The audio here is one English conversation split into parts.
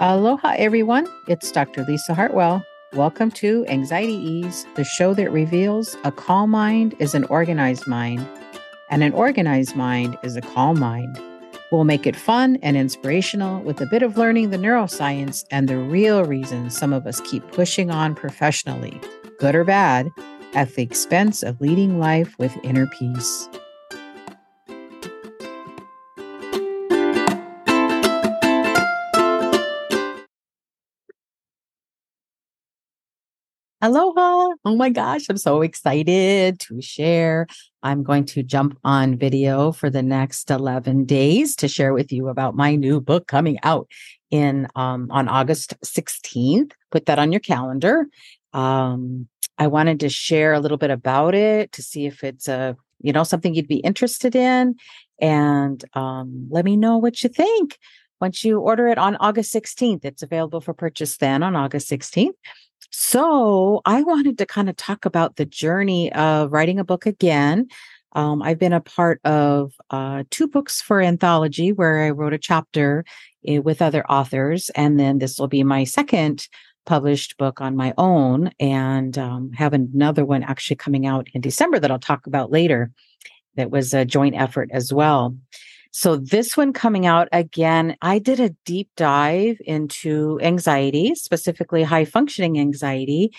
Aloha, everyone. It's Dr. Lisa Hartwell. Welcome to Anxiety Ease, the show that reveals a calm mind is an organized mind, and an organized mind is a calm mind. We'll make it fun and inspirational with a bit of learning the neuroscience and the real reasons some of us keep pushing on professionally, good or bad, at the expense of leading life with inner peace. Aloha. Oh my gosh, I'm so excited to share. I'm going to jump on video for the next 11 days to share with you about my new book coming out in um, on August 16th. Put that on your calendar. Um, I wanted to share a little bit about it to see if it's a, you know, something you'd be interested in and um, let me know what you think. Once you order it on August 16th, it's available for purchase then on August 16th. So I wanted to kind of talk about the journey of writing a book again. Um, I've been a part of uh, two books for anthology where I wrote a chapter eh, with other authors, and then this will be my second published book on my own, and um, have another one actually coming out in December that I'll talk about later. That was a joint effort as well. So, this one coming out again, I did a deep dive into anxiety, specifically high functioning anxiety,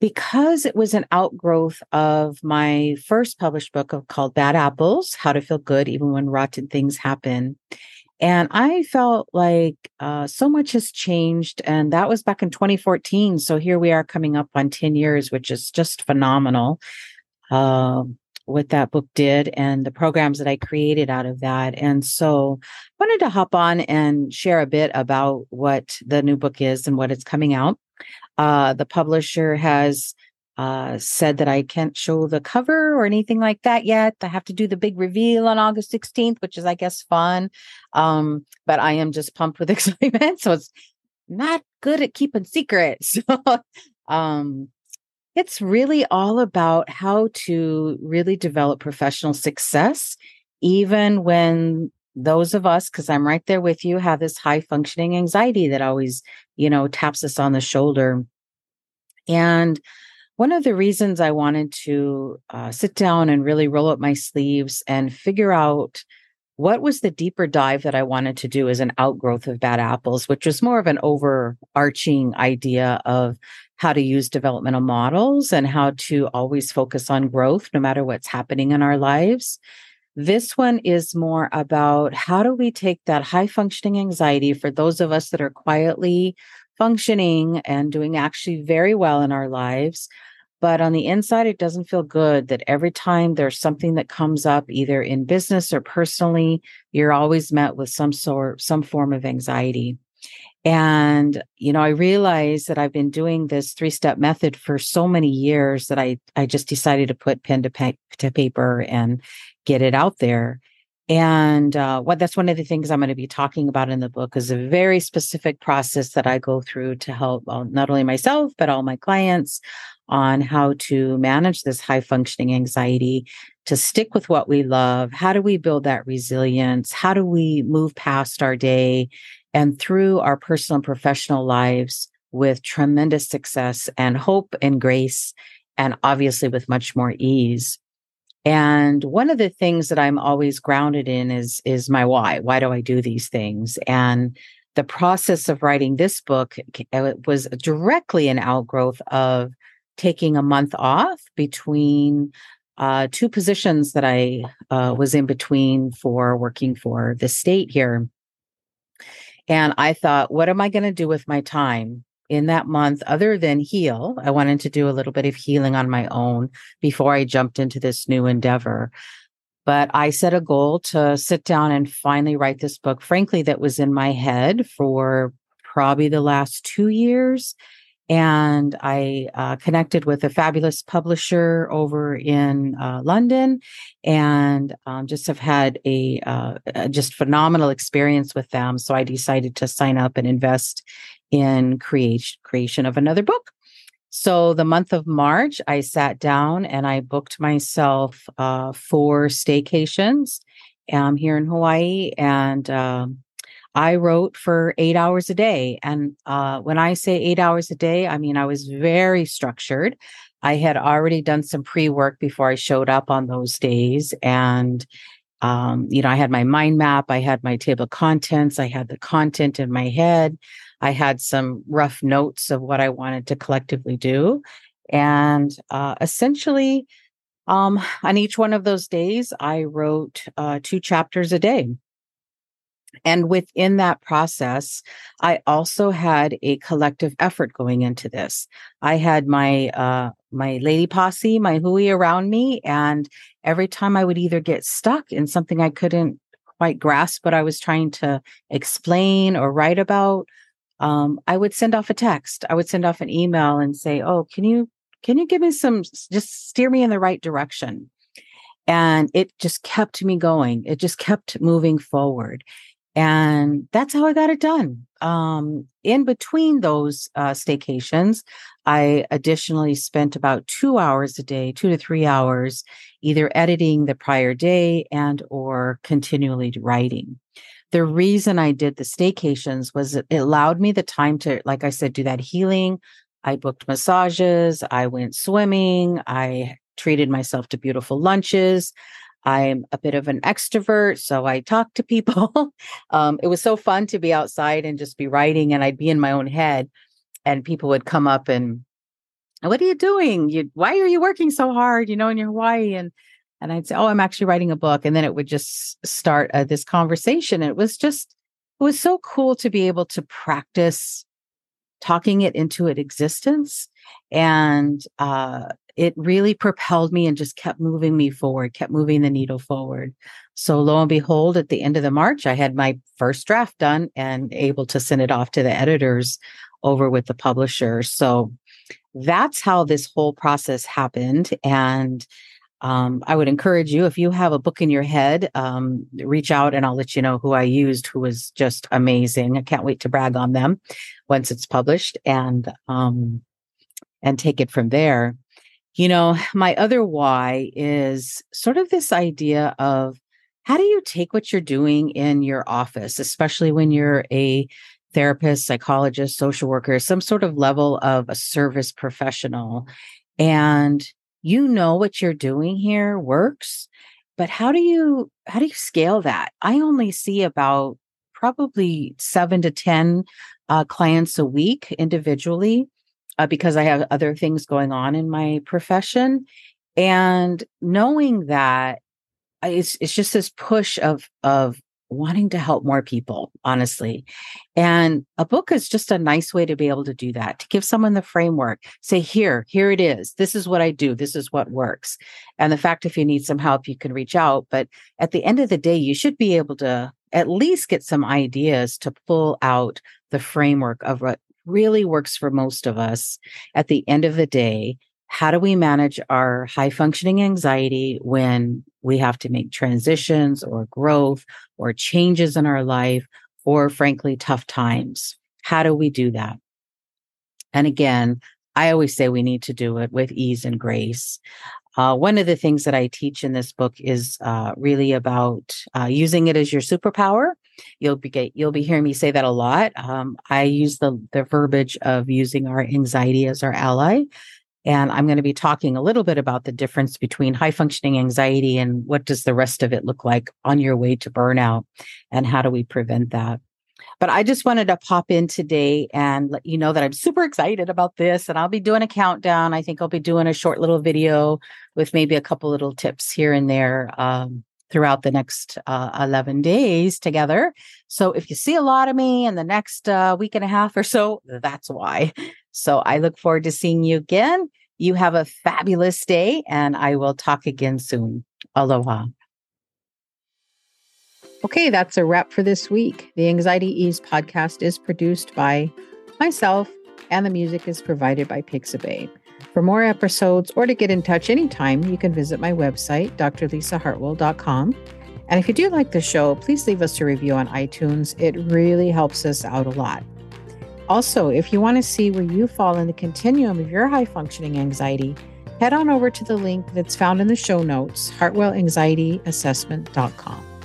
because it was an outgrowth of my first published book called Bad Apples How to Feel Good Even When Rotten Things Happen. And I felt like uh, so much has changed. And that was back in 2014. So here we are coming up on 10 years, which is just phenomenal. Um, what that book did and the programs that I created out of that. And so I wanted to hop on and share a bit about what the new book is and what it's coming out. Uh, the publisher has uh, said that I can't show the cover or anything like that yet. I have to do the big reveal on August 16th, which is, I guess, fun. Um, but I am just pumped with excitement. So it's not good at keeping secrets. Um, it's really all about how to really develop professional success, even when those of us, because I'm right there with you, have this high functioning anxiety that always, you know, taps us on the shoulder. And one of the reasons I wanted to uh, sit down and really roll up my sleeves and figure out what was the deeper dive that I wanted to do as an outgrowth of Bad Apples, which was more of an overarching idea of how to use developmental models and how to always focus on growth no matter what's happening in our lives. This one is more about how do we take that high functioning anxiety for those of us that are quietly functioning and doing actually very well in our lives. But on the inside, it doesn't feel good that every time there's something that comes up, either in business or personally, you're always met with some sort, some form of anxiety. And, you know, I realized that I've been doing this three step method for so many years that I, I just decided to put pen to, pa- to paper and get it out there. And uh, what that's one of the things I'm going to be talking about in the book is a very specific process that I go through to help uh, not only myself, but all my clients on how to manage this high functioning anxiety, to stick with what we love. How do we build that resilience? How do we move past our day and through our personal and professional lives with tremendous success and hope and grace, and obviously with much more ease. And one of the things that I'm always grounded in is, is my why. Why do I do these things? And the process of writing this book was directly an outgrowth of taking a month off between uh, two positions that I uh, was in between for working for the state here. And I thought, what am I going to do with my time in that month other than heal? I wanted to do a little bit of healing on my own before I jumped into this new endeavor. But I set a goal to sit down and finally write this book, frankly, that was in my head for probably the last two years. And I uh, connected with a fabulous publisher over in uh, London and um, just have had a, uh, just phenomenal experience with them. So I decided to sign up and invest in creation, creation of another book. So the month of March, I sat down and I booked myself uh, four staycations um, here in Hawaii. And um, I wrote for eight hours a day. And uh, when I say eight hours a day, I mean, I was very structured. I had already done some pre work before I showed up on those days. And, um, you know, I had my mind map, I had my table of contents, I had the content in my head, I had some rough notes of what I wanted to collectively do. And uh, essentially, um, on each one of those days, I wrote uh, two chapters a day. And within that process, I also had a collective effort going into this. I had my uh, my lady posse, my hui around me, and every time I would either get stuck in something I couldn't quite grasp what I was trying to explain or write about, um, I would send off a text. I would send off an email and say, "Oh, can you can you give me some just steer me in the right direction?" And it just kept me going. It just kept moving forward. And that's how I got it done. Um, in between those uh, staycations, I additionally spent about two hours a day, two to three hours, either editing the prior day and or continually writing. The reason I did the staycations was it allowed me the time to, like I said, do that healing. I booked massages. I went swimming. I treated myself to beautiful lunches. I'm a bit of an extrovert, so I talk to people. um, it was so fun to be outside and just be writing, and I'd be in my own head, and people would come up and, "What are you doing? You why are you working so hard? You know, in your Hawaii?" And and I'd say, "Oh, I'm actually writing a book," and then it would just start uh, this conversation. It was just it was so cool to be able to practice talking it into its existence and uh, it really propelled me and just kept moving me forward, kept moving the needle forward. So lo and behold, at the end of the March, I had my first draft done and able to send it off to the editors over with the publisher. So that's how this whole process happened. And um, I would encourage you, if you have a book in your head, um, reach out and I'll let you know who I used, who was just amazing. I can't wait to brag on them once it's published and um, and take it from there. You know, my other why is sort of this idea of how do you take what you're doing in your office, especially when you're a therapist, psychologist, social worker, some sort of level of a service professional, and you know what you're doing here works, but how do you how do you scale that? I only see about probably seven to ten uh, clients a week individually uh, because I have other things going on in my profession. And knowing that it's, it's just this push of, of wanting to help more people, honestly. And a book is just a nice way to be able to do that, to give someone the framework, say, here, here it is. This is what I do. This is what works. And the fact, if you need some help, you can reach out. But at the end of the day, you should be able to at least get some ideas to pull out the framework of what really works for most of us at the end of the day how do we manage our high functioning anxiety when we have to make transitions or growth or changes in our life or frankly tough times? How do we do that? And again i always say we need to do it with ease and grace. Uh, one of the things that I teach in this book is uh, really about uh, using it as your superpower You'll be you'll be hearing me say that a lot. Um, I use the the verbiage of using our anxiety as our ally. And I'm going to be talking a little bit about the difference between high functioning anxiety and what does the rest of it look like on your way to burnout and how do we prevent that. But I just wanted to pop in today and let you know that I'm super excited about this and I'll be doing a countdown. I think I'll be doing a short little video with maybe a couple little tips here and there um, throughout the next uh, 11 days together. So if you see a lot of me in the next uh, week and a half or so, that's why. So I look forward to seeing you again. You have a fabulous day, and I will talk again soon. Aloha. Okay, that's a wrap for this week. The Anxiety Ease podcast is produced by myself, and the music is provided by Pixabay. For more episodes or to get in touch anytime, you can visit my website, drlisahartwell.com. And if you do like the show, please leave us a review on iTunes. It really helps us out a lot. Also, if you want to see where you fall in the continuum of your high functioning anxiety, head on over to the link that's found in the show notes, hartwellanxietyassessment.com.